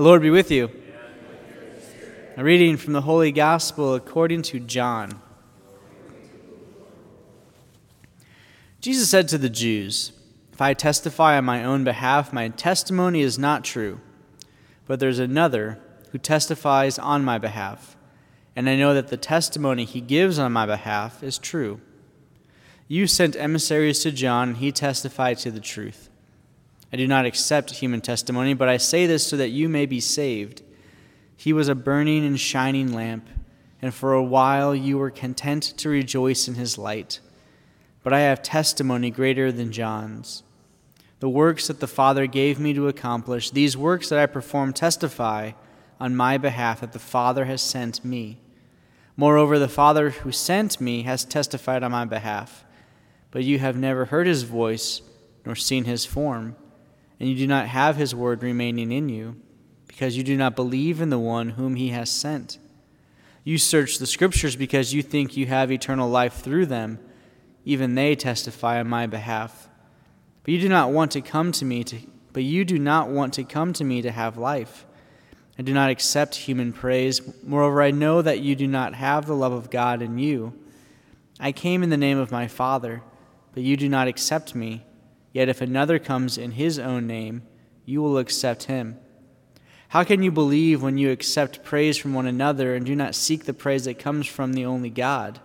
The Lord be with you. A reading from the Holy Gospel according to John. Jesus said to the Jews, If I testify on my own behalf, my testimony is not true. But there's another who testifies on my behalf, and I know that the testimony he gives on my behalf is true. You sent emissaries to John, and he testified to the truth. I do not accept human testimony, but I say this so that you may be saved. He was a burning and shining lamp, and for a while you were content to rejoice in his light. But I have testimony greater than John's. The works that the Father gave me to accomplish, these works that I perform testify on my behalf that the Father has sent me. Moreover, the Father who sent me has testified on my behalf. But you have never heard his voice nor seen his form and you do not have his word remaining in you, because you do not believe in the one whom he has sent. You search the scriptures because you think you have eternal life through them. Even they testify on my behalf. But you do not want to come to me to but you do not want to come to me to have life. I do not accept human praise. Moreover, I know that you do not have the love of God in you. I came in the name of my Father, but you do not accept me. Yet if another comes in his own name, you will accept him. How can you believe when you accept praise from one another and do not seek the praise that comes from the only God?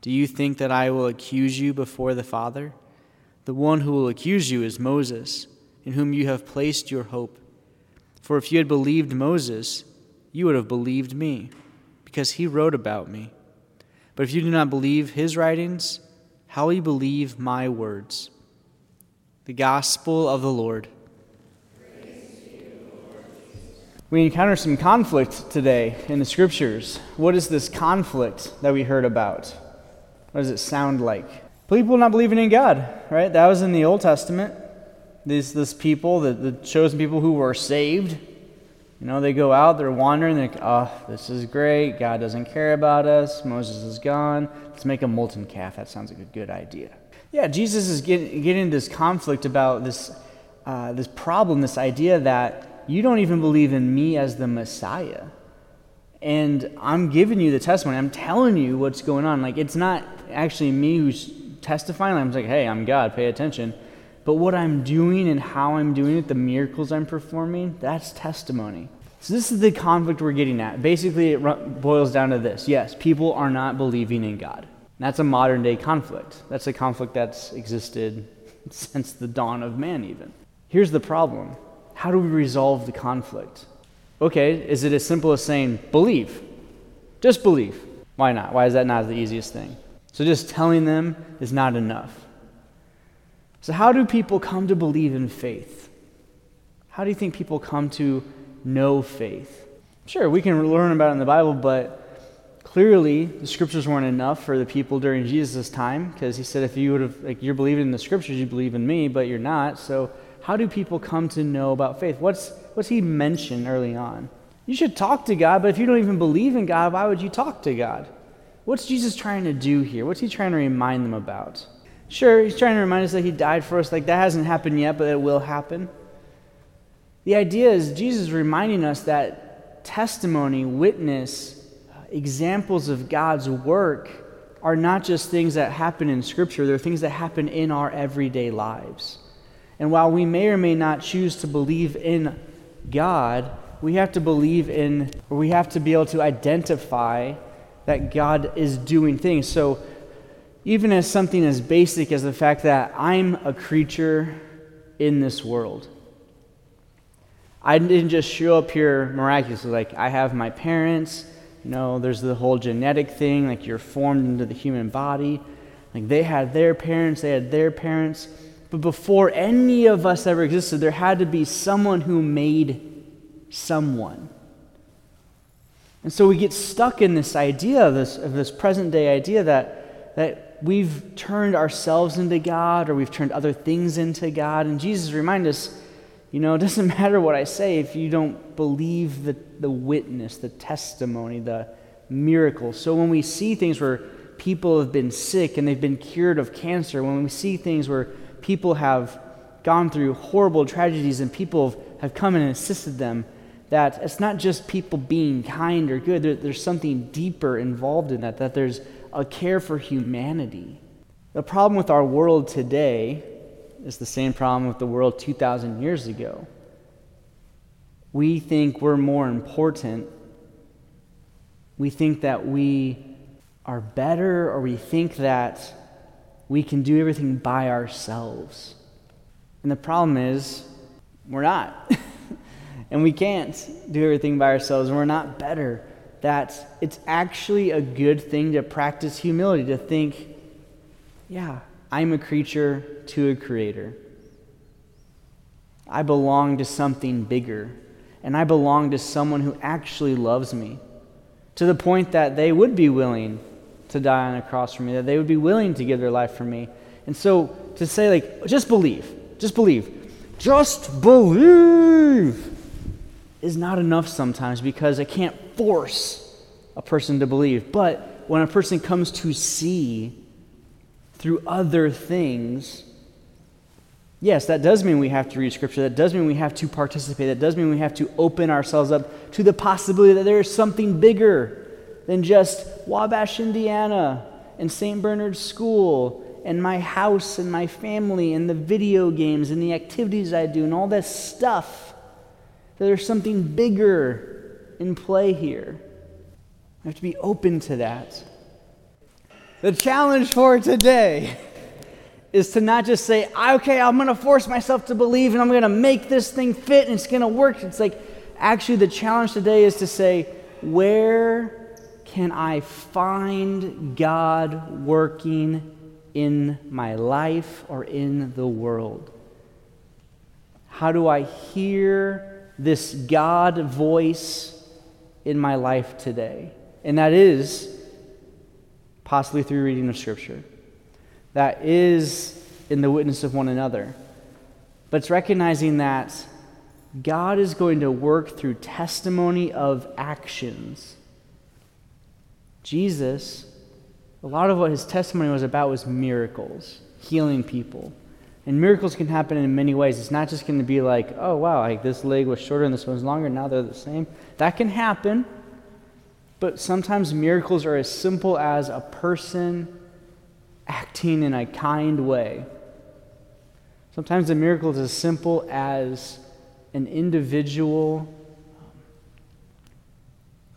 Do you think that I will accuse you before the Father? The one who will accuse you is Moses, in whom you have placed your hope. For if you had believed Moses, you would have believed me, because he wrote about me. But if you do not believe his writings, how will you believe my words? The Gospel of the Lord. We encounter some conflict today in the Scriptures. What is this conflict that we heard about? What does it sound like? People not believing in God, right? That was in the Old Testament. These this people, the, the chosen people who were saved, you know, they go out, they're wandering, they're like, oh, this is great. God doesn't care about us. Moses is gone. Let's make a molten calf. That sounds like a good idea. Yeah, Jesus is getting, getting this conflict about this, uh, this problem, this idea that you don't even believe in me as the Messiah. And I'm giving you the testimony. I'm telling you what's going on. Like, it's not actually me who's testifying. I'm like, hey, I'm God, pay attention. But what I'm doing and how I'm doing it, the miracles I'm performing, that's testimony. So, this is the conflict we're getting at. Basically, it boils down to this yes, people are not believing in God. That's a modern day conflict. That's a conflict that's existed since the dawn of man, even. Here's the problem how do we resolve the conflict? Okay, is it as simple as saying, believe? Just believe. Why not? Why is that not the easiest thing? So just telling them is not enough. So, how do people come to believe in faith? How do you think people come to know faith? Sure, we can learn about it in the Bible, but Clearly, the scriptures weren't enough for the people during Jesus' time because he said, if you would have, like, you're believing in the scriptures, you believe in me, but you're not. So, how do people come to know about faith? What's, what's he mentioned early on? You should talk to God, but if you don't even believe in God, why would you talk to God? What's Jesus trying to do here? What's he trying to remind them about? Sure, he's trying to remind us that he died for us. Like, that hasn't happened yet, but it will happen. The idea is Jesus is reminding us that testimony, witness, examples of God's work are not just things that happen in Scripture, they're things that happen in our everyday lives. And while we may or may not choose to believe in God, we have to believe in, or we have to be able to identify that God is doing things. So, even as something as basic as the fact that I'm a creature in this world, I didn't just show up here miraculously. Like, I have my parents, know, there's the whole genetic thing, like you're formed into the human body. Like they had their parents, they had their parents. But before any of us ever existed, there had to be someone who made someone. And so we get stuck in this idea, of this, this present day idea that, that we've turned ourselves into God or we've turned other things into God. And Jesus reminds us you know, it doesn't matter what I say if you don't believe the, the witness, the testimony, the miracle. So when we see things where people have been sick and they've been cured of cancer, when we see things where people have gone through horrible tragedies and people have come and assisted them, that it's not just people being kind or good, there, there's something deeper involved in that, that there's a care for humanity. The problem with our world today is the same problem with the world 2,000 years ago. We think we're more important. We think that we are better, or we think that we can do everything by ourselves. And the problem is, we're not. and we can't do everything by ourselves, and we're not better. That it's actually a good thing to practice humility, to think, yeah, I'm a creature to a creator. I belong to something bigger, and I belong to someone who actually loves me to the point that they would be willing to die on a cross for me, that they would be willing to give their life for me. And so to say, like, just believe, just believe, just believe is not enough sometimes because I can't force a person to believe. But when a person comes to see through other things, yes, that does mean we have to read Scripture. That does mean we have to participate. That does mean we have to open ourselves up to the possibility that there is something bigger than just Wabash, Indiana, and St. Bernard's School, and my house, and my family, and the video games, and the activities I do, and all this stuff. That there's something bigger in play here. We have to be open to that. The challenge for today is to not just say, okay, I'm going to force myself to believe and I'm going to make this thing fit and it's going to work. It's like, actually, the challenge today is to say, where can I find God working in my life or in the world? How do I hear this God voice in my life today? And that is possibly through reading of Scripture. That is in the witness of one another. But it's recognizing that God is going to work through testimony of actions Jesus, a lot of what his testimony was about was miracles, healing people. And miracles can happen in many ways. It's not just going to be like, oh, wow, like this leg was shorter and this one's longer, now they're the same. That can happen. But sometimes miracles are as simple as a person acting in a kind way. Sometimes the miracle is as simple as an individual um,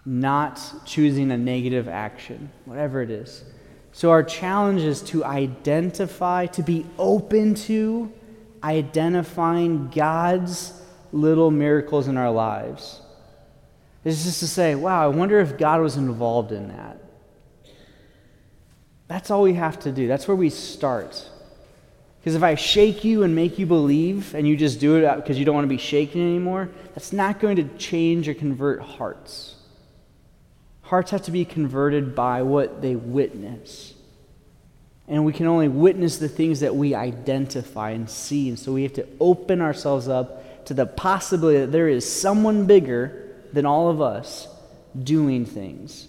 not choosing a negative action, whatever it is. So, our challenge is to identify, to be open to identifying God's little miracles in our lives. It's just to say, wow, I wonder if God was involved in that. That's all we have to do. That's where we start. Because if I shake you and make you believe, and you just do it because you don't want to be shaken anymore, that's not going to change or convert hearts. Hearts have to be converted by what they witness. And we can only witness the things that we identify and see. And so we have to open ourselves up to the possibility that there is someone bigger than all of us doing things.